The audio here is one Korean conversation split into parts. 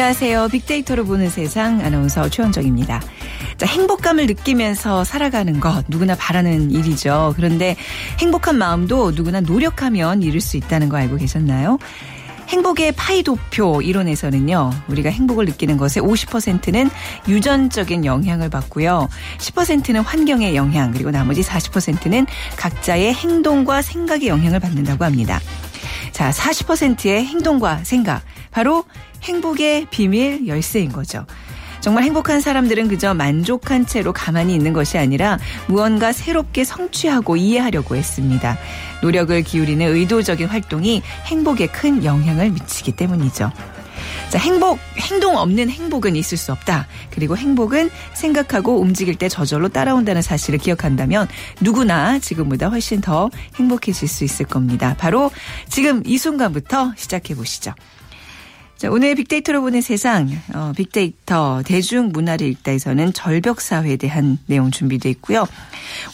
안녕하세요. 빅데이터로 보는 세상 아나운서 최원정입니다. 자, 행복감을 느끼면서 살아가는 것 누구나 바라는 일이죠. 그런데 행복한 마음도 누구나 노력하면 이룰 수 있다는 거 알고 계셨나요? 행복의 파이도표 이론에서는요, 우리가 행복을 느끼는 것의 50%는 유전적인 영향을 받고요, 10%는 환경의 영향, 그리고 나머지 40%는 각자의 행동과 생각의 영향을 받는다고 합니다. 자, 40%의 행동과 생각. 바로 행복의 비밀 열쇠인 거죠. 정말 행복한 사람들은 그저 만족한 채로 가만히 있는 것이 아니라 무언가 새롭게 성취하고 이해하려고 했습니다. 노력을 기울이는 의도적인 활동이 행복에 큰 영향을 미치기 때문이죠. 자, 행복, 행동 없는 행복은 있을 수 없다. 그리고 행복은 생각하고 움직일 때 저절로 따라온다는 사실을 기억한다면 누구나 지금보다 훨씬 더 행복해질 수 있을 겁니다. 바로 지금 이 순간부터 시작해 보시죠. 자, 오늘 빅데이터로 보는 세상, 어, 빅데이터 대중문화를 읽다에서는 절벽사회에 대한 내용 준비되어 있고요.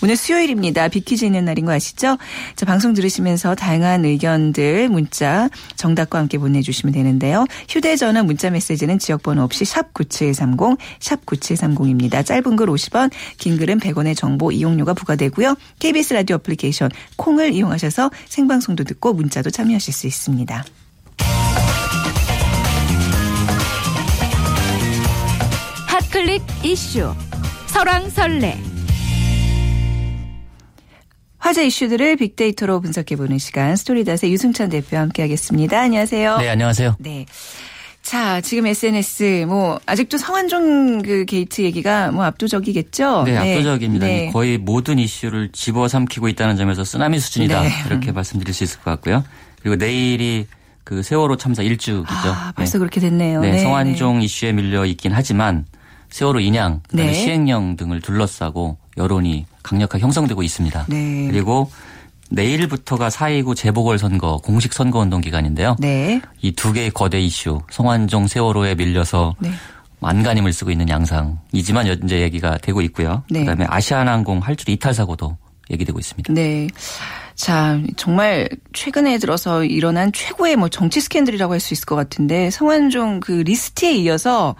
오늘 수요일입니다. 빅퀴즈 있는 날인 거 아시죠? 자, 방송 들으시면서 다양한 의견들, 문자, 정답과 함께 보내주시면 되는데요. 휴대전화 문자 메시지는 지역번호 없이 샵9730, 샵9730입니다. 짧은 글 50원, 긴 글은 100원의 정보 이용료가 부과되고요. KBS 라디오 어플리케이션 콩을 이용하셔서 생방송도 듣고 문자도 참여하실 수 있습니다. 클릭 이슈 설왕설래 화제 이슈들을 빅데이터로 분석해보는 시간 스토리닷의 유승찬 대표와 함께하겠습니다. 안녕하세요. 네, 안녕하세요. 네. 자, 지금 SNS 뭐 아직도 성완종 그 게이트 얘기가 뭐 압도적이겠죠? 네, 압도적입니다. 네. 거의 모든 이슈를 집어삼키고 있다는 점에서 쓰나미 수준이다 네. 이렇게 말씀드릴 수 있을 것 같고요. 그리고 내일이 그 세월호 참사 1주기죠. 아, 벌써 그렇게 됐네요. 네, 네, 성완종 이슈에 밀려 있긴 하지만 세월호 인양, 그다음에 네. 시행령 등을 둘러싸고 여론이 강력하게 형성되고 있습니다. 네. 그리고 내일부터가 4.29 재보궐선거 공식 선거운동 기간인데요. 네. 이 두 개의 거대 이슈, 성완종 세월호에 밀려서 네. 안간힘을 쓰고 있는 양상이지만 현재 얘기가 되고 있고요. 네. 그다음에 아시아나항공 활주로 이탈 사고도 얘기되고 있습니다. 네. 자, 정말 최근에 들어서 일어난 최고의 뭐 정치 스캔들이라고 할 수 있을 것 같은데 성완종 그 리스트에 이어서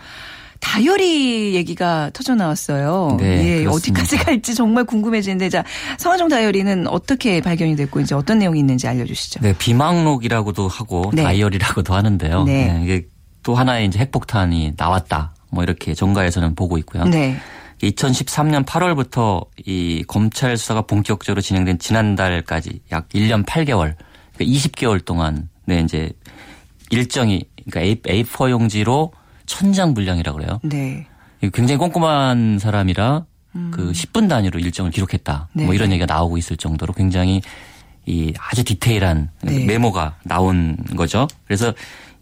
다이어리 얘기가 터져 나왔어요. 네, 예. 어디까지 갈지 정말 궁금해지는데 자, 성완종 다이어리는 어떻게 발견이 됐고 이제 어떤 내용이 있는지 알려주시죠. 네, 비망록이라고도 하고 네. 다이어리라고도 하는데요. 네. 이게 또 하나의 이제 핵폭탄이 나왔다. 뭐 이렇게 정가에서는 보고 있고요. 네. 2013년 8월부터 이 검찰 수사가 본격적으로 진행된 지난달까지 약 1년 8개월, 그러니까 20개월 동안 네 이제 일정이 그러니까 A, A4 용지로 천장 분량이라고 그래요. 네. 굉장히 꼼꼼한 사람이라 그 10분 단위로 일정을 기록했다. 음. 네. 뭐 이런 얘기가 나오고 있을 정도로 굉장히 이 아주 디테일한 네. 메모가 나온 거죠. 그래서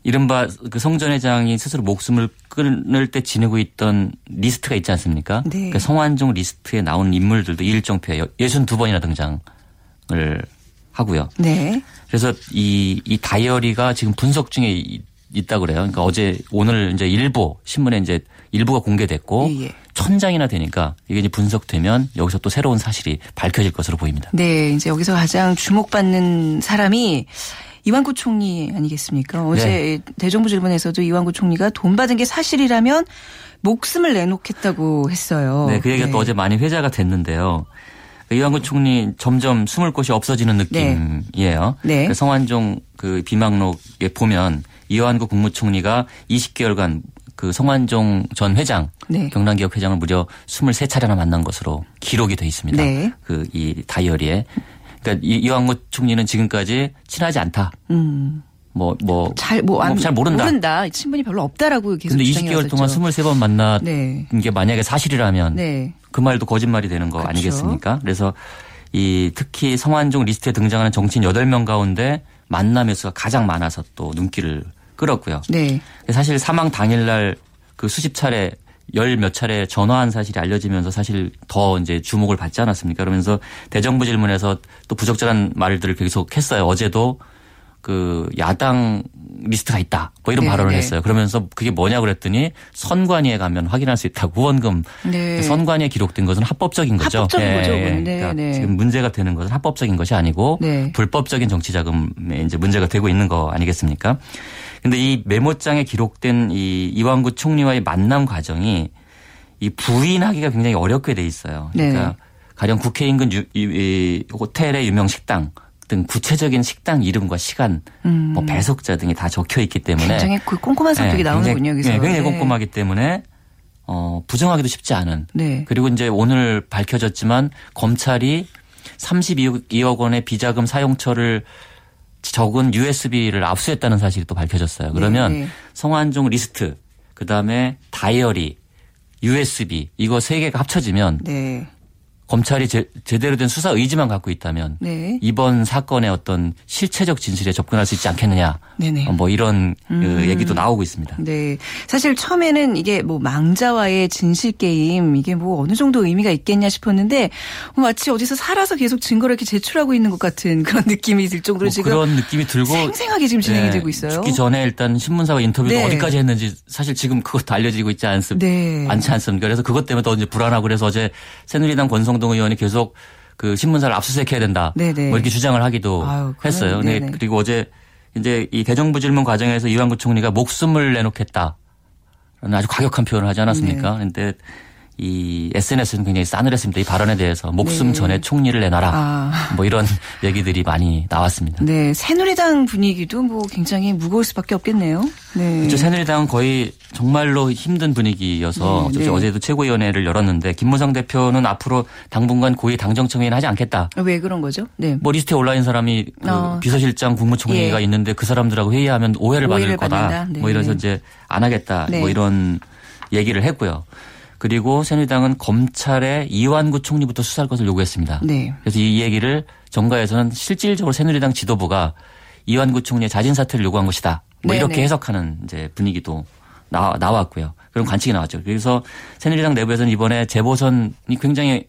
이른바 그 성 전 회장이 스스로 목숨을 끊을 때 지니고 있던 리스트가 있지 않습니까? 네. 그 성완종 리스트에 나온 인물들도 이 일정표에 62번이나 등장을 하고요. 네. 그래서 이, 이 다이어리가 지금 분석 중에 이- 있다 그래요. 그러니까 어제 오늘 이제 일부 신문에 이제 일부가 공개됐고 예, 예. 천 장이나 되니까 이게 이제 분석되면 여기서 또 새로운 사실이 밝혀질 것으로 보입니다. 네, 이제 여기서 가장 주목받는 사람이 이완구 총리 아니겠습니까? 어제 네. 대정부 질문에서도 이완구 총리가 돈 받은 게 사실이라면 목숨을 내놓겠다고 했어요. 네, 그 얘기가 또 어제 많이 회자가 됐는데요. 이완구 총리 점점 숨을 곳이 없어지는 느낌이에요. 네. 그 성완종 그 비망록에 보면 이완구 국무총리가 20개월간 그 성완종 전 회장 네. 경남기업 회장을 무려 23차례나 만난 것으로 기록이 돼 있습니다. 네. 그 이 다이어리에. 그러니까 이- 이완구 총리는 지금까지 친하지 않다. 음. 뭐 뭐 잘, 뭐, 안, 뭐 잘 모른다. 모른다. 친분이 별로 없다라고 계속 근데 주장해 20개월 동안 왔었죠. 23번 만난 네. 게 만약에 사실이라면 네. 그 말도 거짓말이 되는 거 그렇죠. 아니겠습니까? 그래서 이 특히 성완종 리스트에 등장하는 정치인 8명 가운데 만남 횟수가 가장 많아서 또 눈길을 끌었고요. 네. 사실 사망 당일날 그 수십 차례 열 몇 차례 전화한 사실이 알려지면서 사실 더 이제 주목을 받지 않았습니까? 그러면서 대정부 질문에서 또 부적절한 말들을 계속 했어요. 어제도 그 야당 리스트가 있다. 뭐 이런 네, 발언을 네. 했어요. 그러면서 그게 뭐냐 그랬더니 선관위에 가면 확인할 수 있다. 후원금 네. 선관위에 기록된 것은 합법적인 거죠. 합법적인 거죠, 그건. 네, 그러니까 네. 지금 문제가 되는 것은 합법적인 것이 아니고 네. 불법적인 정치 자금에 이제 문제가 되고 있는 거 아니겠습니까? 근데 이 메모장에 기록된 이 이완구 총리와의 만남 과정이 이 부인하기가 굉장히 어렵게 돼 있어요. 그러니까 네. 가령 국회 인근 유, 이, 이 호텔의 유명 식당 등 구체적인 식당 이름과 시간, 뭐 배속자 등이 다 적혀 있기 때문에 음. 굉장히 그 꼼꼼한 성격이 네, 나오는군요, 굉장히, 여기서. 네, 굉장히 네. 꼼꼼하기 때문에 어, 부정하기도 쉽지 않은. 네. 그리고 이제 오늘 밝혀졌지만 검찰이 32억 원의 비자금 사용처를 적은 USB를 압수했다는 사실이 또 밝혀졌어요. 그러면 네, 네. 성완종 리스트, 그 다음에 다이어리, USB 이거 세 개가 합쳐지면 네. 검찰이 제, 제대로 된 수사 의지만 갖고 있다면 네. 이번 사건의 어떤 실체적 진실에 접근할 수 있지 않겠느냐. 네네. 어, 뭐 이런 그 얘기도 나오고 있습니다. 네. 사실 처음에는 이게 뭐 망자와의 진실 게임 이게 뭐 어느 정도 의미가 있겠냐 싶었는데 뭐 마치 어디서 살아서 계속 증거를 이렇게 제출하고 있는 것 같은 그런 느낌이 들 정도로 뭐 지금 그런 느낌이 들고 생생하게 지금 진행이 네, 되고 있어요. 죽기 전에 일단 신문사와 인터뷰도 네. 어디까지 했는지 사실 지금 그것도 알려지고 있지 않습니까? 네. 않지 않습니까? 그래서 그것 때문에 더 이제 불안하고 그래서 어제 새누리당 권성 동 의원이 계속 그 신문사를 압수수색해야 된다. 네네. 뭐 이렇게 주장을 하기도 아유, 했어요. 근데 네네. 그리고 어제 이제 이 대정부 질문 과정에서 이완구 총리가 목숨을 내놓겠다. 라는 아주 과격한 표현을 하지 않았습니까? 네. 근데 이 SNS는 굉장히 싸늘했습니다. 이 발언에 대해서 목숨 네. 전에 총리를 내놔라. 아. 뭐 이런 얘기들이 많이 나왔습니다. 네. 새누리당 분위기도 뭐 굉장히 무거울 수밖에 없겠네요. 네. 그렇죠. 새누리당은 거의 정말로 힘든 분위기여서 네, 네. 어제도 최고위원회를 열었는데 김무성 대표는 앞으로 당분간 고위 당정청회는 하지 않겠다. 왜 그런 거죠? 네. 뭐 리스트에 올라 있는 사람이 그 어. 비서실장 국무총리가 예. 있는데 그 사람들하고 회의하면 오해를 받을 오해를 거다. 받는다. 네. 뭐 이래서 이제 안 하겠다. 네. 뭐 이런 얘기를 했고요. 그리고 새누리당은 검찰에 이완구 총리부터 수사할 것을 요구했습니다. 네. 그래서 이 얘기를 정가에서는 실질적으로 새누리당 지도부가 이완구 총리의 자진 사퇴를 요구한 것이다. 뭐 네네. 이렇게 해석하는 이제 분위기도 나, 나왔고요. 그런 관측이 나왔죠. 그래서 새누리당 내부에서는 이번에 재보선이 굉장히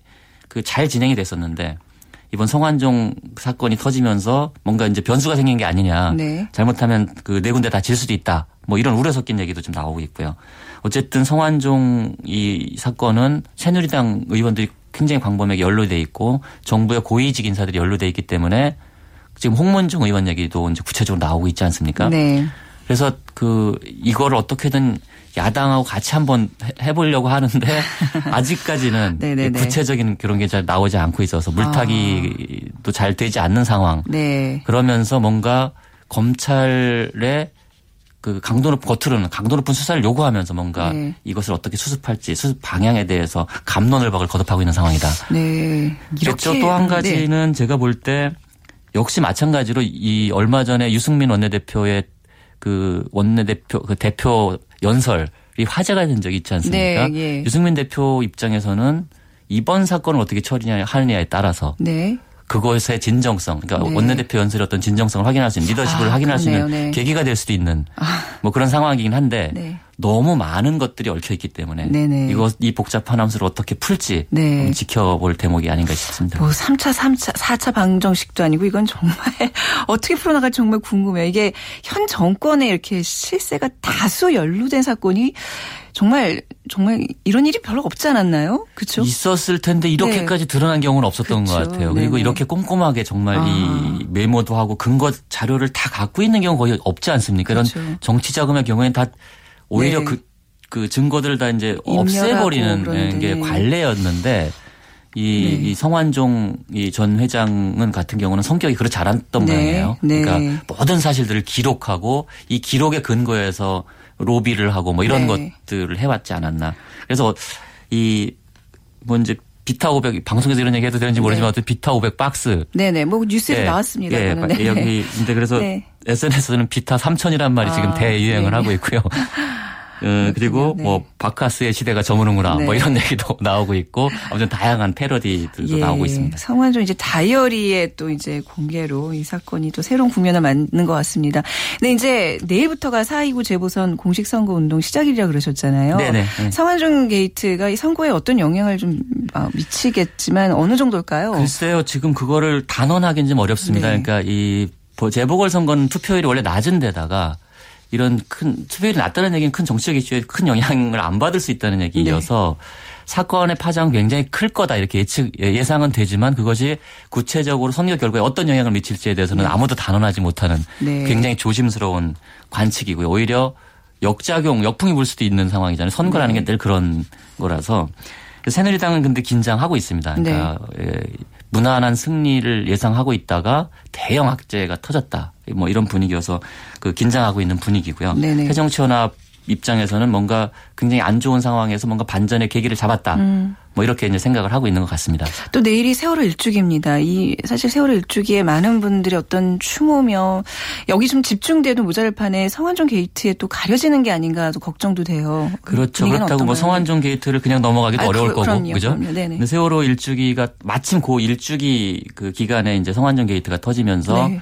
그 잘 진행이 됐었는데 이번 성환종 사건이 터지면서 뭔가 이제 변수가 생긴 게 아니냐. 네. 잘못하면 그 네 군데 다 질 수도 있다. 뭐 이런 우려 섞인 얘기도 좀 나오고 있고요. 어쨌든 성환종 이 사건은 새누리당 의원들이 굉장히 광범위하게 연루돼 있고 정부의 고위직 인사들이 연루돼 있기 때문에 지금 홍문종 의원 얘기도 이제 구체적으로 나오고 있지 않습니까? 네. 그래서 그 이거를 어떻게든 야당하고 같이 한번 해- 해보려고 하는데 아직까지는 네네네. 구체적인 그런 게 잘 나오지 않고 있어서 물타기도 잘 되지 않는 상황. 네. 그러면서 뭔가 검찰의 그 강도 높은 겉으로는 강도 높은 수사를 요구하면서 뭔가 네. 이것을 어떻게 수습할지 수습 방향에 대해서 감론을 박을 거듭하고 있는 상황이다. 네. 이렇게 또한 네. 가지는 제가 볼 때 역시 마찬가지로 이 얼마 전에 유승민 원내대표의 그 원내대표 그 대표 연설이 화제가 된 적이 있지 않습니까? 네, 예. 유승민 대표 입장에서는 이번 사건을 어떻게 처리하느냐에 따라서 네. 그것의 진정성, 그러니까 네. 원내대표 연설의 어떤 진정성을 확인할 수 있는 리더십을 아, 확인할 수 있는 그러네요. 네. 계기가 될 수도 있는 뭐 그런 상황이긴 한데 네. 너무 많은 것들이 얽혀 있기 때문에 네네. 이거 이 복잡한 함수를 어떻게 풀지 네. 지켜볼 대목이 아닌가 싶습니다. 뭐 3차, 3차, 4차 방정식도 아니고 이건 정말 어떻게 풀어나갈지 정말 궁금해요. 이게 현 정권에 이렇게 실세가 다수 연루된 사건이 정말 정말 이런 일이 별로 없지 않았나요? 그렇죠? 있었을 텐데 이렇게까지 드러난 경우는 없었던 그렇죠. 것 같아요. 그리고. 이렇게 꼼꼼하게 정말 아. 이 메모도 하고 근거 자료를 다 갖고 있는 경우 거의 없지 않습니까? 이런 정치 자금의 경우에는 다 오히려 네. 그, 그 증거들을 다 이제 없애버리는 그러는데. 게 관례였는데 이, 네. 이 성완종 이 전 회장은 같은 경우는 성격이 그렇지 않았던 네. 모양이에요. 네. 그러니까 모든 사실들을 기록하고 이 기록에 근거해서 로비를 하고 뭐 이런 네. 것들을 해왔지 않았나. 그래서 이뭐 이제 비타 500 방송에서 이런 얘기 해도 되는지 모르지만 어떤 비타 500 박스 네네. 뭐 뉴스에서 예, 나왔습니다. 예. 네. 여기 근데 그래서 네. SNS에서는 비타 3000이란 말이 지금 아, 대유행을 네. 하고 있고요. 어, 그리고 네. 뭐 바카스의 시대가 저무는구나 네. 뭐 이런 얘기도 나오고 있고 아무튼 다양한 패러디들도 예, 나오고 있습니다. 성완종 이제 다이어리에 또 이제 공개로 이 사건이 또 새로운 국면을 맞는 것 같습니다. 근데 이제 내일부터가 4.29 재보선 공식 선거 운동 시작이라 그러셨잖아요. 네네, 네. 성완종 게이트가 이 선거에 어떤 영향을 좀 아, 미치겠지만 어느 정도일까요? 글쎄요, 지금 그거를 단언하기는 좀 어렵습니다. 네. 그러니까 이 재보궐 선거는 투표율이 원래 낮은 데다가 이런 큰 투표율이 낮다는 얘기는 큰 정치적 이슈에 큰 영향을 안 받을 수 있다는 얘기여서 네. 사건의 파장은 굉장히 클 거다 이렇게 예측 예, 예상은 되지만 그것이 구체적으로 선거 결과에 어떤 영향을 미칠지에 대해서는 네. 아무도 단언하지 못하는 네. 굉장히 조심스러운 관측이고요. 오히려 역작용, 역풍이 불 수도 있는 상황이잖아요. 선거라는 네. 게늘 그런 거라서 새누리당은 근데 긴장하고 있습니다. 그러니까 네. 예, 무난한 승리를 예상하고 있다가 대형 악재가 터졌다. 뭐 이런 분위기여서 그 긴장하고 있는 분위기고요. 네네. 새정치연합 입장에서는 뭔가 굉장히 안 좋은 상황에서 뭔가 반전의 계기를 잡았다. 음. 뭐 이렇게 이제 생각을 하고 있는 것 같습니다. 또 내일이 세월호 일주기입니다. 이 사실 세월호 일주기에 많은 분들이 어떤 추모며 여기 좀 집중돼도 모자랄 판에 성완종 게이트에 또 가려지는 게 아닌가 도 걱정도 돼요. 그렇죠. 그렇다고? 뭐 성완종 게이트를 그냥 넘어가기도 아, 어려울 그, 거고 그럼요, 그죠? 그럼요. 네네. 세월호 일주기가 마침 그 일주기 그 기간에 이제 성완종 게이트가 터지면서 네.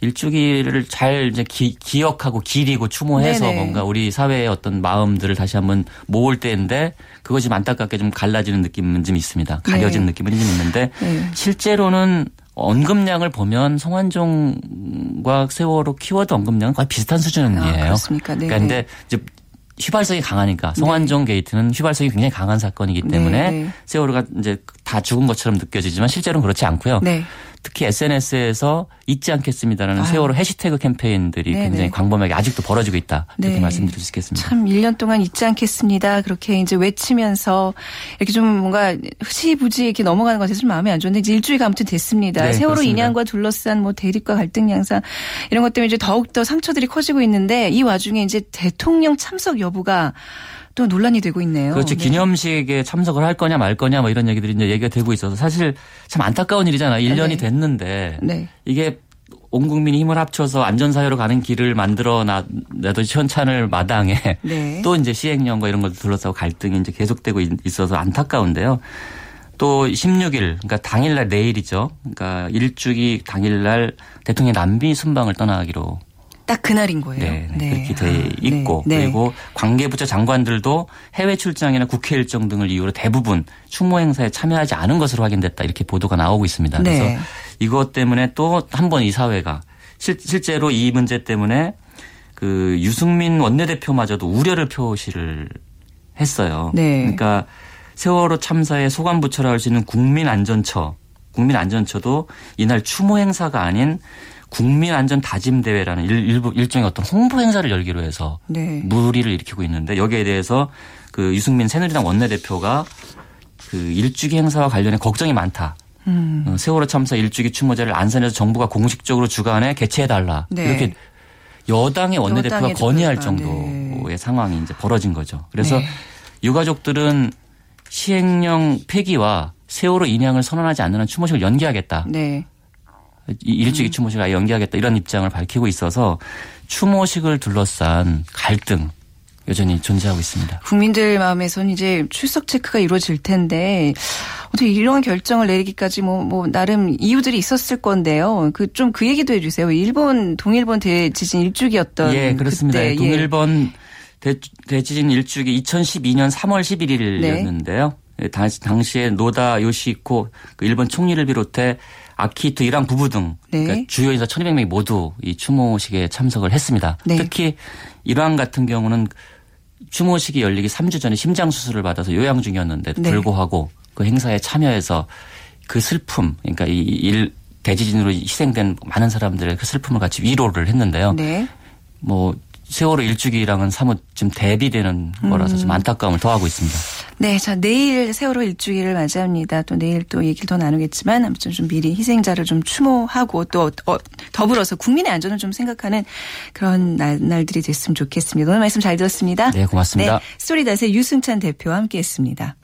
일주기를 잘 이제 기, 억하고 기리고 추모해서 네네. 뭔가 우리 사회의 어떤 마음들을 다시 한번 모을 때인데 그것이 안타깝게 좀 갈라지는 느낌은 좀 있습니다. 가려진 네. 느낌은 좀 있는데 네. 실제로는 언급량을 보면 성완종과 세월호 키워드 언급량은 거의 비슷한 수준이에요. 아, 그렇습니까? 네. 그러니까 근데 이제 휘발성이 강하니까 성완종 네. 게이트는 휘발성이 굉장히 강한 사건이기 때문에 네, 네. 세월호가 이제 다 죽은 것처럼 느껴지지만 실제로는 그렇지 않고요. 네. 특히 SNS에서 잊지 않겠습니다라는 아유. 세월호 해시태그 캠페인들이 네네. 굉장히 광범위하게 아직도 벌어지고 있다. 이렇게 네. 말씀드릴 수 있겠습니다. 참 1년 동안 잊지 않겠습니다. 그렇게 이제 외치면서 이렇게 좀 뭔가 흐지부지 이렇게 넘어가는 것에 좀 마음이 안 좋은데 이제 일주일가 아무튼 됐습니다. 네, 세월호 그렇습니다. 인양과 둘러싼 뭐 대립과 갈등 양상 이런 것 때문에 이제 더욱더 상처들이 커지고 있는데 이 와중에 이제 대통령 참석 여부가 또 논란이 되고 있네요. 그렇죠. 네. 기념식에 참석을 할 거냐 말 거냐 뭐 이런 얘기들이 이제 얘기가 되고 있어서 사실 참 안타까운 일이잖아요. 1년이 네. 됐는데 네. 이게 온 국민이 힘을 합쳐서 안전사회로 가는 길을 만들어 놔도 시원찮을 마당에 네. 또 이제 시행령과 이런 것들 둘러싸고 갈등이 이제 계속되고 있어서 안타까운데요. 또 16일, 그러니까 당일날 내일이죠. 그러니까 일주기 당일날 대통령 남비 순방을 떠나기로 딱 그날인 거예요. 네, 네. 그렇게 돼 아, 있고 네, 네. 그리고 관계부처 장관들도 해외 출장이나 국회 일정 등을 이유로 대부분 추모 행사에 참여하지 않은 것으로 확인됐다 이렇게 보도가 나오고 있습니다. 네. 그래서 이것 때문에 또 한 번 이 사회가 실, 실제로 이 문제 때문에 그 유승민 원내대표마저도 우려를 표시를 했어요. 네. 그러니까 세월호 참사의 소관부처라 할 수 있는 국민안전처, 국민안전처도 이날 추모 행사가 아닌 국민 안전 다짐 대회라는 일, 일부 일종의 어떤 홍보 행사를 열기로 해서 네. 무리를 일으키고 있는데 여기에 대해서 그 유승민 새누리당 원내대표가 그 일주기 행사와 관련해 걱정이 많다. 음. 어, 세월호 참사 일주기 추모제를 안산에서 정부가 공식적으로 주관해 개최해달라. 네. 이렇게 여당의 원내대표가 건의할 정도의 네. 상황이 이제 벌어진 거죠. 그래서 네. 유가족들은 시행령 폐기와 세월호 인양을 선언하지 않는 한 추모식을 연기하겠다. 네. 일찍이 추모식을 아예 연기하겠다 이런 입장을 밝히고 있어서 추모식을 둘러싼 갈등 여전히 존재하고 있습니다. 국민들 마음에선 이제 출석 체크가 이루어질 텐데 어떻게 이런 결정을 내리기까지 뭐, 뭐 나름 이유들이 있었을 건데요. 그 좀그 그 얘기도 해주세요. 일본 동일본 대지진 일주기였던 예 그렇습니다. 그때. 예. 동일본 대, 대지진 일주기 2012년 3월 11일이었는데요. 네. 당시에 노다 요시코 그 일본 총리를 비롯해 아키히토 이란 부부 등 네. 그러니까 주요 인사 1200명이 모두 이 추모식에 참석을 했습니다. 네. 특히 이란 같은 경우는 추모식이 열리기 3주 전에 심장 수술을 받아서 요양 중이었는데 네. 불구하고 그 행사에 참여해서 그 슬픔 그러니까 이 일 대지진으로 희생된 많은 사람들의 그 슬픔을 같이 위로를 했는데요. 네. 뭐 세월호 일주기랑은 사뭇 좀 대비되는 거라서 좀 음. 안타까움을 더하고 있습니다. 네, 자 내일 세월호 일주기를 맞이합니다. 또 내일 또 얘기를 더 나누겠지만 아무튼 좀 미리 희생자를 좀 추모하고 또 어, 더불어서 국민의 안전을 좀 생각하는 그런 날, 날들이 됐으면 좋겠습니다. 오늘 말씀 잘 들었습니다. 네, 고맙습니다. 네, 스토리닷의 유승찬 대표와 함께했습니다.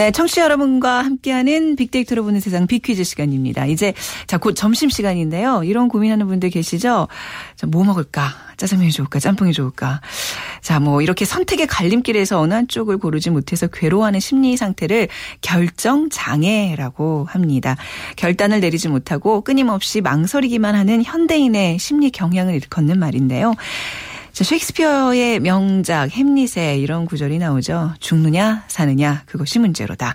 네, 청취자 여러분과 함께하는 빅데이터로 보는 세상 빅퀴즈 시간입니다. 이제 자 곧 점심 시간인데요. 이런 고민하는 분들 계시죠? 자, 뭐 먹을까? 짜장면이 좋을까? 짬뽕이 좋을까? 자, 뭐 이렇게 선택의 갈림길에서 어느 한쪽을 고르지 못해서 괴로워하는 심리 상태를 결정 장애라고 합니다. 결단을 내리지 못하고 끊임없이 망설이기만 하는 현대인의 심리 경향을 일컫는 말인데요. 자, 셰익스피어의 명작 햄릿에 이런 구절이 나오죠. 죽느냐 사느냐 그것이 문제로다.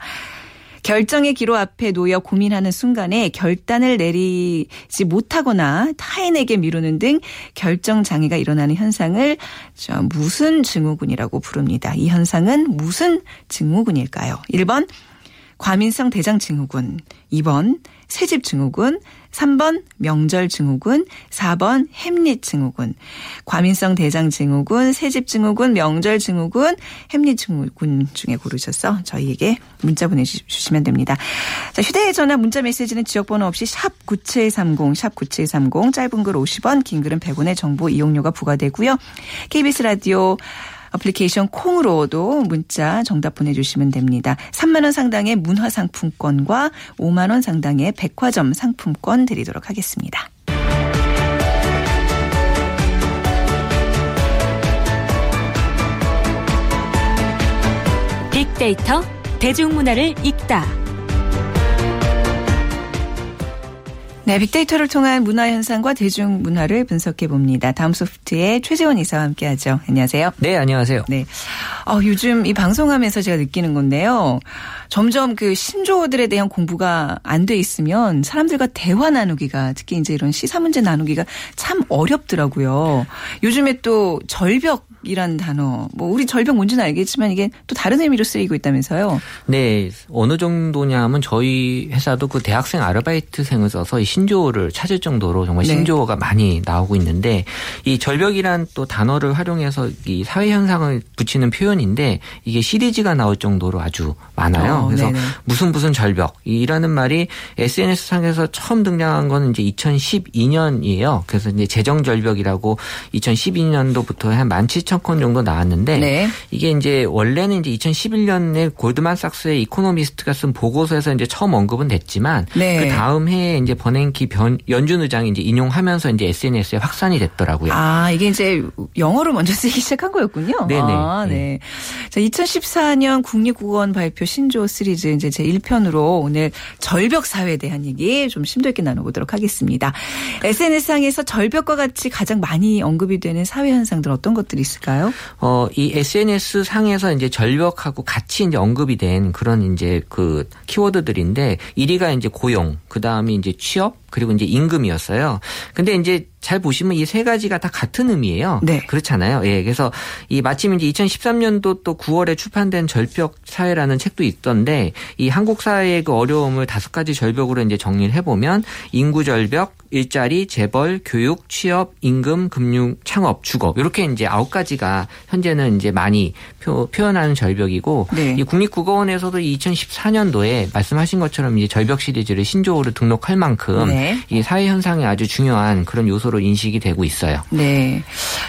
결정의 기로 앞에 놓여 고민하는 순간에 결단을 내리지 못하거나 타인에게 미루는 등 결정 장애가 일어나는 현상을 무슨 증후군이라고 부릅니다. 이 현상은 무슨 증후군일까요? 1번 과민성 대장 증후군, 2번 새집 증후군, 3번 명절 증후군, 4번 햄릿 증후군. 과민성 대장 증후군, 새집 증후군, 명절 증후군, 햄릿 증후군 중에 고르셔서 저희에게 문자 보내주시면 됩니다. 자, 휴대전화 문자 메시지는 지역번호 없이 샵 9730, 샵 9730, 짧은 글 50원, 긴 글은 100원의 정보 이용료가 부과되고요. KBS 라디오 어플리케이션 콩으로도 문자 정답 보내주시면 됩니다. 3만 원 상당의 문화 상품권과 5만 원 상당의 백화점 상품권 드리도록 하겠습니다. 빅데이터 대중문화를 읽다. 네, 빅데이터를 통한 문화 현상과 대중 문화를 분석해 봅니다. 다음 소프트의 최재원 이사와 함께하죠. 안녕하세요. 네, 안녕하세요. 네, 어, 요즘 이 방송하면서 제가 느끼는 건데요. 점점 그 신조어들에 대한 공부가 안 돼 있으면 사람들과 대화 나누기가 특히 이제 이런 시사 문제 나누기가 참 어렵더라고요. 요즘에 또 절벽 이란 단어. 뭐 우리 절벽 뭔지는 알겠지만 이게 또 다른 의미로 쓰이고 있다면서요. 네. 어느 정도냐면 저희 회사도 그 대학생 아르바이트생을 써서 이 신조어를 찾을 정도로 정말 네. 신조어가 많이 나오고 있는데 이 절벽이란 또 단어를 활용해서 이 사회 현상을 붙이는 표현인데 이게 시리즈가 나올 정도로 아주 많아요. 어, 그래서 네네. 무슨 무슨 절벽이라는 말이 SNS 상에서 처음 등장한 건 이제 2012년이에요. 그래서 이제 재정 절벽이라고 2012년도부터 한 17,000 3천 건 정도 나왔는데 네. 이게 이제 원래는 이제 2011년에 골드만삭스의 이코노미스트가 쓴 보고서에서 이제 처음 언급은 됐지만 네. 그 다음 해에 이제 버냉키 변, 연준 의장이 이제 인용하면서 이제 SNS에 확산이 됐더라고요. 아 이게 이제 영어로 먼저 쓰기 시작한 거였군요. 네네. 아, 네. 자 2014년 국립국어원 발표 신조 시리즈 이제 제 1편으로 오늘 절벽 사회에 대한 얘기 좀 심도 있게 나눠보도록 하겠습니다. SNS상에서 절벽과 같이 가장 많이 언급이 되는 사회 현상들 어떤 것들이 있을까요? 있을까요? 어, 이 SNS 상에서 이제 절벽하고 같이 이제 언급이 된 그런 이제 그 키워드들인데 1위가 이제 고용, 그 다음이 이제 취업, 그리고 이제 임금이었어요. 근데 이제 잘 보시면 이 세 가지가 다 같은 의미예요. 네. 그렇잖아요. 예. 그래서 이 마침 이제 2013년도 또 9월에 출판된 절벽 사회라는 책도 있던데 이 한국 사회의 그 어려움을 다섯 가지 절벽으로 이제 정리를 해보면 인구 절벽, 일자리, 재벌, 교육, 취업, 임금, 금융, 창업, 주거 이렇게 이제 아홉 가지가 현재는 이제 많이 표, 현하는 절벽이고 네. 이 국립국어원에서도 2014년도에 말씀하신 것처럼 이제 절벽 시리즈를 신조어로 등록할 만큼 네. 이 사회 현상에 아주 중요한 그런 요소로 인식이 되고 있어요. 네.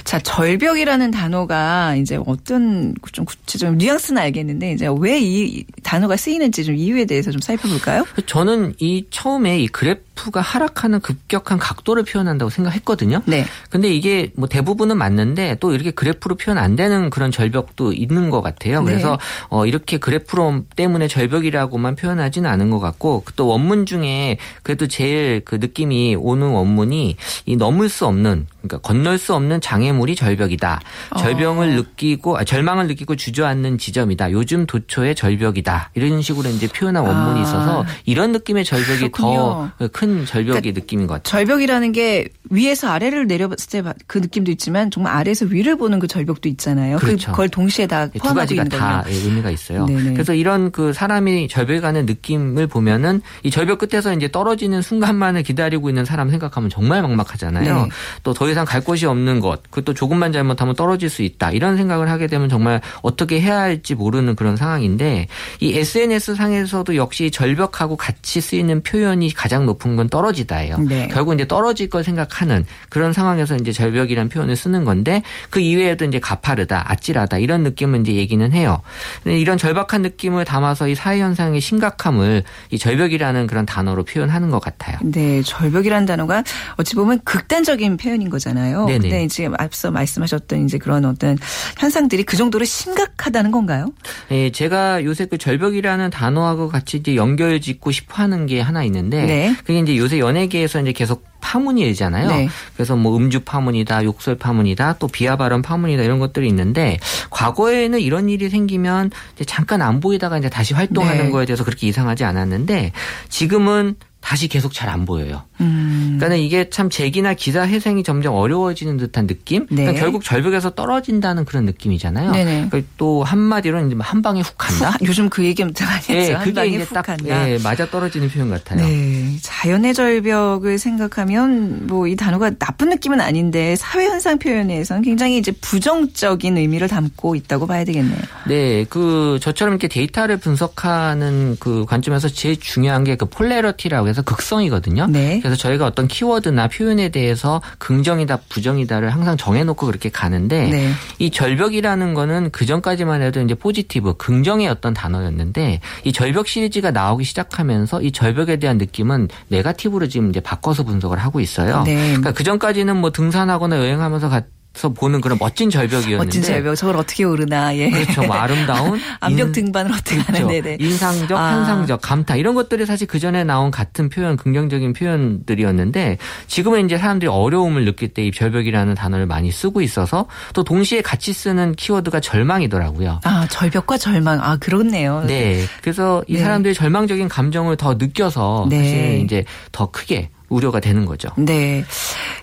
자, 절벽이라는 단어가 이제 어떤 좀 구체적인 뉘앙스는 알겠는데 이제 왜 이 단어가 쓰이는지 좀 이유에 대해서 좀 살펴볼까요? 저는 이 처음에 이 그래프 가 하락하는 급격한 각도를 표현한다고 생각했거든요. 네. 근데 이게 뭐 대부분은 맞는데 또 이렇게 그래프로 표현 안 되는 그런 절벽도 있는 것 같아요. 네. 그래서 네. 어 이렇게 그래프로 때문에 절벽이라고만 표현하지는 않은 것 같고 또 원문 중에 그래도 제일 그 느낌이 오는 원문이 이 넘을 수 없는 그러니까 건널 수 없는 장애물이 절벽이다. 어. 절병을 어. 느끼고 아, 절망을 느끼고 주저앉는 지점이다. 요즘 도초의 절벽이다. 이런 식으로 이제 표현한 원문이 아. 있어서 이런 느낌의 절벽이 더 큰 절벽의 그러니까 느낌인 것 같아요. 절벽이라는 게 위에서 아래를 내려봤을 때 그 느낌도 있지만 정말 아래에서 위를 보는 그 절벽도 있잖아요. 그 그렇죠. 그걸 동시에 다 두 가지가 다 거군요. 의미가 있어요. 네네. 그래서 이런 그 사람이 절벽에 가는 느낌을 보면은 이 절벽 끝에서 이제 떨어지는 순간만을 기다리고 있는 사람 생각하면 정말 막막하잖아요. 네. 또더 이상 갈 곳이 없는 것, 그것도 조금만 잘못하면 떨어질 수 있다. 이런 생각을 하게 되면 정말 어떻게 해야 할지 모르는 그런 상황인데 이 SNS 상에서도 역시 절벽하고 같이 쓰이는 표현이 가장 높은 건 떨어지다예요. 네. 결국 이제 떨어질 걸 생각하는 그런 상황에서 이제 절벽이라는 표현을 쓰는 건데 그 이외에도 이제 가파르다, 아찔하다 이런 느낌은 이제 얘기는 해요. 이런 절박한 느낌을 담아서 이 사회 현상의 심각함을 이 절벽이라는 그런 단어로 표현하는 것 같아요. 네, 절벽이라는 단어가 어찌 보면 극단적인 표현인 거잖아요. 네네. 근데 이제 앞서 말씀하셨던 이제 그런 어떤 현상들이 그 정도로 심각하다는 건가요? 네, 제가 요새 그 절벽이라는 단어하고 같이 이제 연결 짓고 싶어 하는 게 하나 있는데 네. 그게 이제 요새 연예계에서 이제 계속 파문이 일잖아요. 네. 그래서 뭐 음주 파문이다, 욕설 파문이다, 또 비하 발언 파문이다 이런 것들이 있는데 과거에는 이런 일이 생기면 잠깐 안 보이다가 이제 다시 활동하는 네. 거에 대해서 그렇게 이상하지 않았는데 지금은 다시 계속 잘 안 보여요. 음. 그러니까 이게 참 재기나 기사 회생이 점점 어려워지는 듯한 느낌. 네. 그러니까 결국 절벽에서 떨어진다는 그런 느낌이잖아요. 그러니까 또 한마디로는 이제 한 방에 훅 간다. 훅, 요즘 그 얘기 엄청 많이 했죠. 한 그게 방에 이제 훅 딱 간다. 예, 맞아 떨어지는 표현 같아요. 네. 자연의 절벽을 생각하면 뭐 이 단어가 나쁜 느낌은 아닌데 사회 현상 표현에서는 굉장히 이제 부정적인 의미를 담고 있다고 봐야 되겠네요. 네, 그 저처럼 이렇게 데이터를 분석하는 그 관점에서 제일 중요한 게 그 polarity라고 해서 극성이거든요. 네. 그래서 저희가 어떤 키워드나 표현에 대해서 긍정이다, 부정이다를 항상 정해놓고 그렇게 가는데 네. 이 절벽이라는 거는 그 전까지만 해도 이제 positive, 긍정의 어떤 단어였는데 이 절벽 시리즈가 나오기 시작하면서 이 절벽에 대한 느낌은 negative로 지금 이제 바꿔서 분석을 하고 있어요. 네. 그러니까 그 전까지는 뭐 등산하거나 여행하면서 가 서 보는 그런 멋진 절벽이었는데 멋진 절벽 저걸 어떻게 오르나 예. 그렇죠. 뭐 아름다운 암벽 인- 등반을 어떻게 그렇죠. 하는 네네. 인상적, 아. 환상적, 감탄 이런 것들이 사실 그 전에 나온 같은 표현, 긍정적인 표현들이었는데 지금은 이제 사람들이 어려움을 느낄 때 이 절벽이라는 단어를 많이 쓰고 있어서 또 동시에 같이 쓰는 키워드가 절망이더라고요. 아 절벽과 절망 아 그렇네요. 네. 그래서 이 네. 사람들이 절망적인 감정을 더 느껴서 네. 사실 이제 더 크게 우려가 되는 거죠. 네.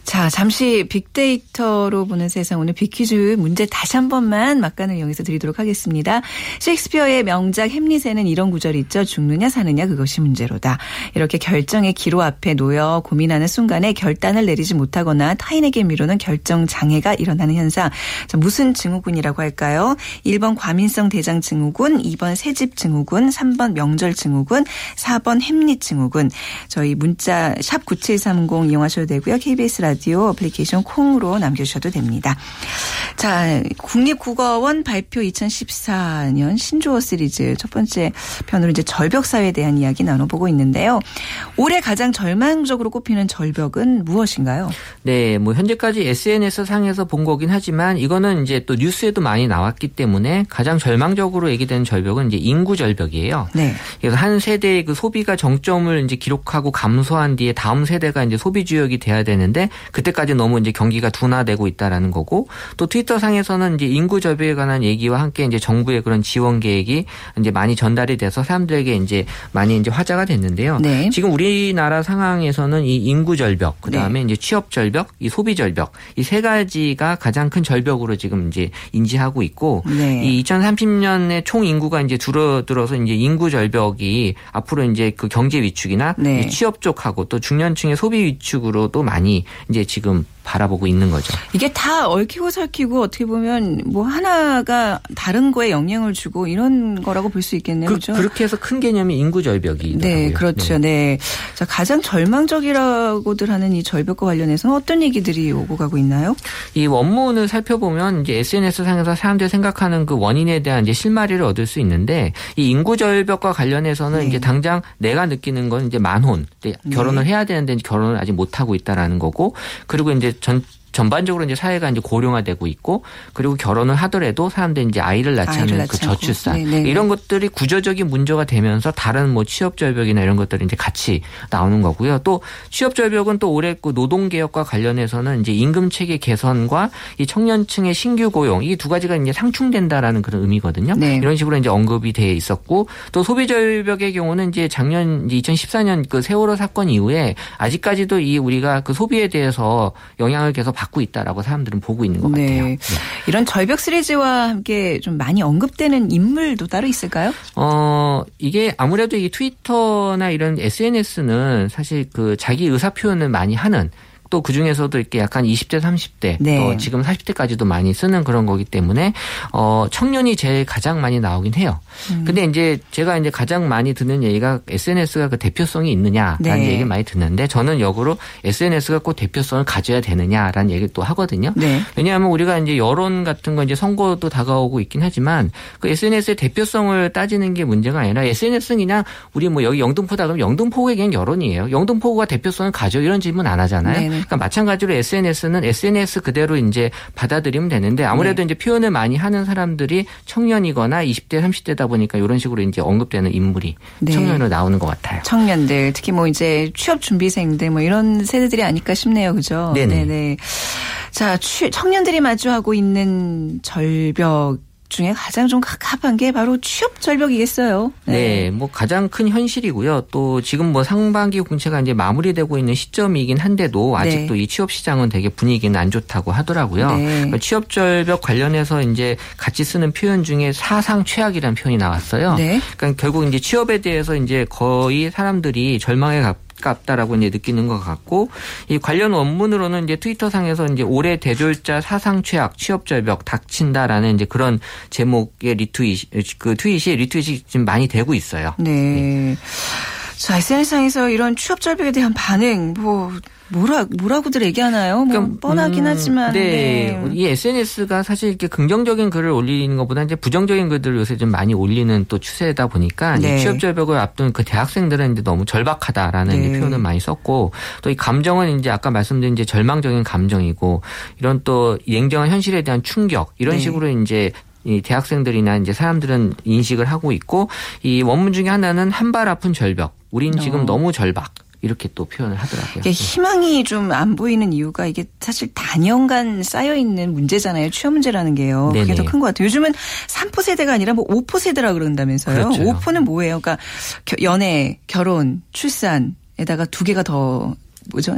자, 잠시 빅데이터로 보는 세상 오늘 빅퀴즈 문제 다시 한 번만 막간을 이용해서 드리도록 하겠습니다. 셰익스피어의 명작 햄릿에는 이런 구절이 있죠. 죽느냐 사느냐 그것이 문제로다. 이렇게 결정의 기로 앞에 놓여 고민하는 순간에 결단을 내리지 못하거나 타인에게 미루는 결정 장애가 일어나는 현상. 자, 무슨 증후군이라고 할까요? 1번 과민성 대장 증후군, 2번 새집 증후군, 3번 명절 증후군, 4번 햄릿 증후군. 저희 문자 샵 9730 이용하셔도 되고요. KBS 라 디오 어플리케이션 콩으로 남겨주셔도 됩니다. 자, 국립국어원 발표 2014년 신조어 시리즈 첫 번째 편으로 이제 절벽사회에 대한 이야기 나눠보고 있는데요. 올해 가장 절망적으로 꼽히는 절벽은 무엇인가요? 네, 뭐 현재까지 SNS 상에서 본 거긴 하지만 이거는 이제 또 뉴스에도 많이 나왔기 때문에 가장 절망적으로 얘기되는 절벽은 이제 인구 절벽이에요. 네. 그래서 한 세대의 그 소비가 정점을 이제 기록하고 감소한 뒤에 다음 세대가 이제 소비 주역이 돼야 되는데 그때까지 너무 이제 경기가 둔화되고 있다라는 거고 또 트위터 상에서는 이제 인구 절벽에 관한 얘기와 함께 이제 정부의 그런 지원 계획이 이제 많이 전달이 돼서 사람들에게 이제 많이 이제 화제가 됐는데요. 네. 지금 우리나라 상황에서는 이 인구 절벽, 그 다음에 이제 취업 절벽, 이 소비 절벽 이 세 가지가 가장 큰 절벽으로 지금 이제 인지하고 있고 네. 이 2030년에 총 인구가 이제 줄어들어서 이제 인구 절벽이 앞으로 이제 그 경제 위축이나 네. 이 취업 쪽하고 또 중년층의 소비 위축으로도 많이 이제 지금 바라보고 있는 거죠. 이게 다 얽히고 설키고 어떻게 보면 뭐 하나가 다른 거에 영향을 주고 이런 거라고 볼 수 있겠네요. 그, 그렇죠? 렇게 해서 큰 개념이 인구 절벽이더라고요. 네, 그렇죠. 네. 자, 가장 절망적이라고들 하는 이 절벽과 관련해서는 어떤 얘기들이 오고 가고 있나요? 이 원문을 살펴보면 이제 SNS 상에서 사람들이 생각하는 그 원인에 대한 이제 실마리를 얻을 수 있는데 이 인구 절벽과 관련해서는 네. 이제 당장 내가 느끼는 건 이제 만혼, 이제 네. 결혼을 해야 되는데 결혼을 아직 못 하고 있다라는 거고 그리고 이제 전 전반적으로 이제 사회가 이제 고령화되고 있고 그리고 결혼을 하더라도 사람들이 이제 아이를 낳지 아이를 않는 그. 저출산 네, 네. 이런 것들이 구조적인 문제가 되면서 다른 뭐 취업 절벽이나 이런 것들이 이제 같이 나오는 거고요. 또 취업 절벽은 또 올해 그 노동 개혁과 관련해서는 이제 임금 체계 개선과 이 청년층의 신규 고용 이 두 가지가 이제 상충된다라는 그런 의미거든요. 네. 이런 식으로 이제 언급이 돼 있었고 또 소비 절벽의 경우는 이제 작년 이제 2014년 그 세월호 사건 이후에 아직까지도 이 우리가 그 소비에 대해서 영향을 계속 받고 있다라고 사람들은 보고 있는 것 같아요. 네. 이런 절벽 시리즈와 함께 좀 많이 언급되는 인물도 따로 있을까요? 어, 이게 아무래도 이 트위터나 이런 SNS는 사실 그 자기 의사 표현을 많이 하는 또 그중에서도 이렇게 약간 20대, 30대, 네. 또 지금 40대까지도 많이 쓰는 그런 거기 때문에 어, 청년이 제일 가장 많이 나오긴 해요. 음. 근데 이제 제가 이제 가장 많이 듣는 얘기가 SNS가 그 대표성이 있느냐라는 네. 얘기를 많이 듣는데 저는 역으로 SNS가 꼭 대표성을 가져야 되느냐라는 얘기를 또 하거든요. 네. 왜냐하면 우리가 이제 여론 같은 거 이제 선거도 다가오고 있긴 하지만 그 SNS의 대표성을 따지는 게 문제가 아니라 SNS는 그냥 우리 뭐 여기 영등포다 그러면 영등포의 그냥 여론이에요. 영등포가 대표성을 가져 이런 질문 안 하잖아요. 네네. 그러니까 마찬가지로 SNS는 SNS 그대로 이제 받아들이면 되는데 아무래도 네. 이제 표현을 많이 하는 사람들이 청년이거나 20대, 30대다 보니까 이런 식으로 이제 언급되는 인물이 네. 청년으로 나오는 것 같아요. 청년들 특히 뭐 이제 취업 준비생들 뭐 이런 세대들이 아닐까 싶네요. 그죠? 네네. 네네. 자, 취, 청년들이 마주하고 있는 절벽 중에 가장 좀 갑갑한 게 바로 취업 절벽이겠어요. 네, 뭐 가장 큰 현실이고요. 또 지금 뭐 상반기 공채가 이제 마무리되고 있는 시점이긴 한데도 아직도 이 취업 시장은 되게 분위기는 안 좋다고 하더라고요. 네. 그러니까 취업 절벽 관련해서 이제 같이 쓰는 표현 중에 사상 최악이라는 표현이 나왔어요. 네. 그러니까 결국 이제 취업에 대해서 이제 거의 사람들이 절망에 가 가깝다라고 이제 느끼는 것 같고 이 관련 원문으로는 이제 트위터 상에서 이제 올해 대졸자 사상 최악 취업 절벽 닥친다라는 이제 그런 제목의 리트윗 그 트윗이 리트윗이 지금 많이 되고 있어요. 네. 자, SNS상에서 이런 취업 절벽에 대한 반응, 뭐, 뭐라, 뭐라고들 얘기하나요? 뭐, 그러니까, 뻔하긴 음, 하지만. 네. 이 SNS가 사실 이렇게 긍정적인 글을 올리는 것보다 이제 부정적인 글들을 요새 좀 많이 올리는 또 추세다 보니까 네. 취업 절벽을 앞둔 그 대학생들은 이제 너무 절박하다라는 네. 표현을 많이 썼고 또 이 감정은 이제 아까 말씀드린 이제 절망적인 감정이고 이런 또 냉정한 현실에 대한 충격 이런 네. 식으로 이제 이 대학생들이나 이제 사람들은 인식을 하고 있고 이 원문 중에 하나는 한 발 아픈 절벽. 우린 지금 어. 너무 절박. 이렇게 또 표현을 하더라고요. 이게 희망이 좀 안 보이는 이유가 이게 사실 단연간 쌓여 있는 문제잖아요. 취업 문제라는 게요. 그게 네네. 더큰 것 같아요. 요즘은 3포 세대가 아니라 뭐 5포 세대라 그런다면서요. 그렇죠. 5포는 뭐예요? 그러니까 겨- 연애, 결혼, 출산에다가 두 개가 더 뭐죠?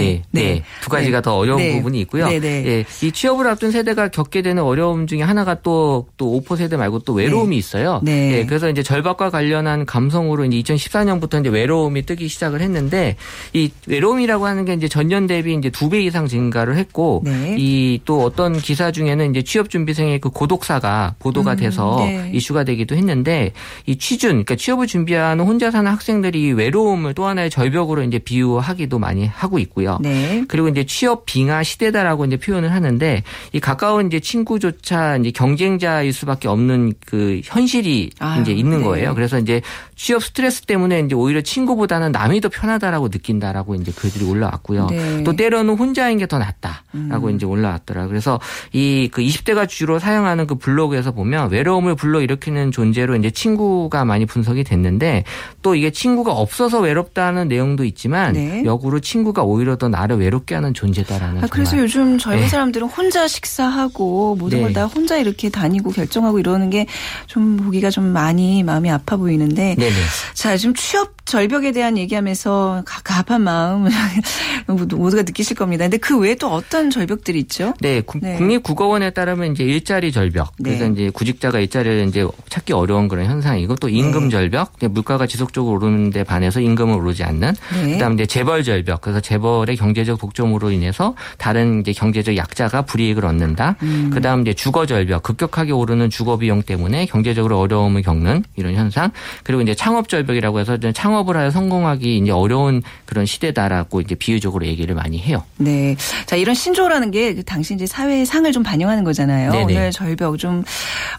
네, 네. 두 가지가 더 어려운 네. 부분이 있고요. 네, 네. 예, 이 취업을 앞둔 세대가 겪게 되는 어려움 중에 하나가 또, 또 5포 세대 말고 또 외로움이 네. 있어요. 네. 예, 그래서 이제 절박과 관련한 감성으로 이제 2014년부터 이제 외로움이 뜨기 시작을 했는데 이 외로움이라고 하는 게 이제 전년 대비 이제 두 배 이상 증가를 했고 네. 이또 어떤 기사 중에는 이제 취업 준비생의 그 고독사가 보도가 음, 돼서 네. 이슈가 되기도 했는데 이 취준 그러니까 취업을 준비하는 혼자 사는 학생들이 이 외로움을 또 하나의 절벽으로 이제 비유하기도 많이 하고 있고요. 네. 그리고 이제 취업 빙하 시대다라고 이제 표현을 하는데 이 가까운 이제 친구조차 이제 경쟁자일 수밖에 없는 그 현실이 아유, 이제 있는 네. 거예요. 그래서 이제 취업 스트레스 때문에 이제 오히려 친구보다는 남이 더 편하다라고 느낀다라고 이제 글들이 올라왔고요. 네. 또 때로는 혼자인 게 더 낫다라고 음. 이제 올라왔더라. 그래서 이 그 20대가 주로 사용하는 그 블로그에서 보면 외로움을 불러 일으키는 존재로 이제 친구가 많이 분석이 됐는데 또 이게 친구가 없어서 외롭다는 내용도 있지만 네. 역으로 친구가 오히려 더 나를 외롭게 하는 존재다라는 아, 그래서 요즘 젊은 네. 사람들은 혼자 식사하고 모든 네. 걸다 혼자 이렇게 다니고 결정하고 이러는 게 좀 보기가 좀 많이 마음이 아파 보이는데 네네. 자, 지금 취업 절벽에 대한 얘기하면서 갑갑한 마음 모두가 느끼실 겁니다. 근데 그 외에 또 어떤 절벽들이 있죠? 네, 구- 네. 국립국어원에 따르면 이제 일자리 절벽. 그래서 네. 이제 구직자가 일자리를 이제 찾기 어려운 그런 현상이고 또 임금 네. 절벽. 물가가 지속적으로 오르는데 반해서 임금은 오르지 않는. 네. 그다음 이제 재벌 절벽. 그래서 재벌 의 경제적 독점으로 인해서 다른 이제 경제적 약자가 불이익을 얻는다. 음. 그다음 이제 주거 절벽. 급격하게 오르는 주거 비용 때문에 경제적으로 어려움을 겪는 이런 현상. 그리고 이제 창업 절벽이라고 해서 창업을 하여 성공하기 이제 어려운 그런 시대다라고 이제 비유적으로 얘기를 많이 해요. 네. 자, 이런 신조어라는 게그 당시 이제 사회의 상을 좀 반영하는 거잖아요. 네네. 오늘 절벽 좀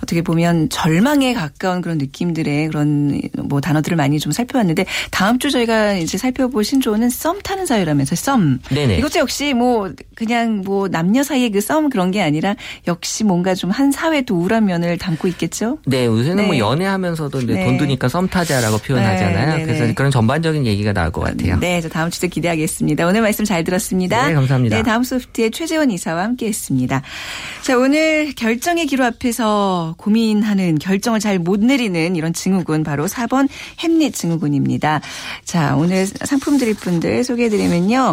어떻게 보면 절망에 가까운 그런 느낌들의 그런 뭐 단어들을 많이 좀 살펴봤는데 다음 주 저희가 이제 살펴볼 신조어는 썸 타는 사회라면서 썸. 네네. 이것도 역시 뭐 그냥 뭐 남녀 사이의 그 썸 그런 게 아니라 역시 뭔가 좀 한 사회의 또 우울한 면을 담고 있겠죠. 네, 요새는 네. 뭐 연애하면서도 이제 네. 돈 드니까 썸 타자라고 표현하잖아요. 네, 네, 그래서 네. 그런 전반적인 얘기가 나올 것 같아요. 네, 저 다음 주도 기대하겠습니다. 오늘 말씀 잘 들었습니다. 네, 감사합니다. 네, 다음 소프트의 최재원 이사와 함께했습니다. 자, 오늘 결정의 기로 앞에서 고민하는 결정을 잘 못 내리는 이런 증후군 바로 4번 햄릿 증후군입니다. 자, 오늘 상품 드릴 분들 소개해드리면요.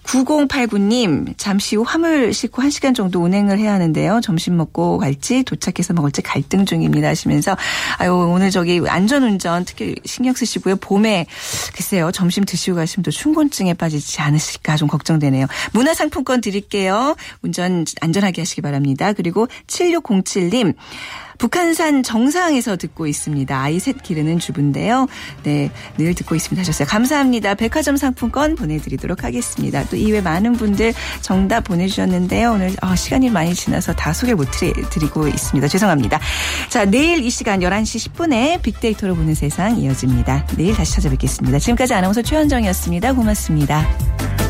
9089님 잠시 후 화물 싣고 1시간 정도 운행을 해야 하는데요. 점심 먹고 갈지 도착해서 먹을지 갈등 중입니다 하시면서 아유 오늘 저기 안전 운전 특히 신경 쓰시고요. 봄에 글쎄요 점심 드시고 가시면 또 충곤증에 빠지지 않으실까 좀 걱정되네요. 문화 상품권 드릴게요. 운전 안전하게 하시기 바랍니다. 그리고 7607님 북한산 정상에서 듣고 있습니다. 아이 셋 기르는 주부인데요. 네, 늘 듣고 있습니다 하셨어요. 감사합니다. 백화점 상품권 보내드리도록 하겠습니다. 또 이외 많은 분들 정답 보내주셨는데요. 오늘 어, 시간이 많이 지나서 다 소개를 못 드리- 드리고 있습니다. 죄송합니다. 자, 내일 이 시간 11시 10분에 빅데이터로 보는 세상 이어집니다. 내일 다시 찾아뵙겠습니다. 지금까지 아나운서 최현정이었습니다. 고맙습니다.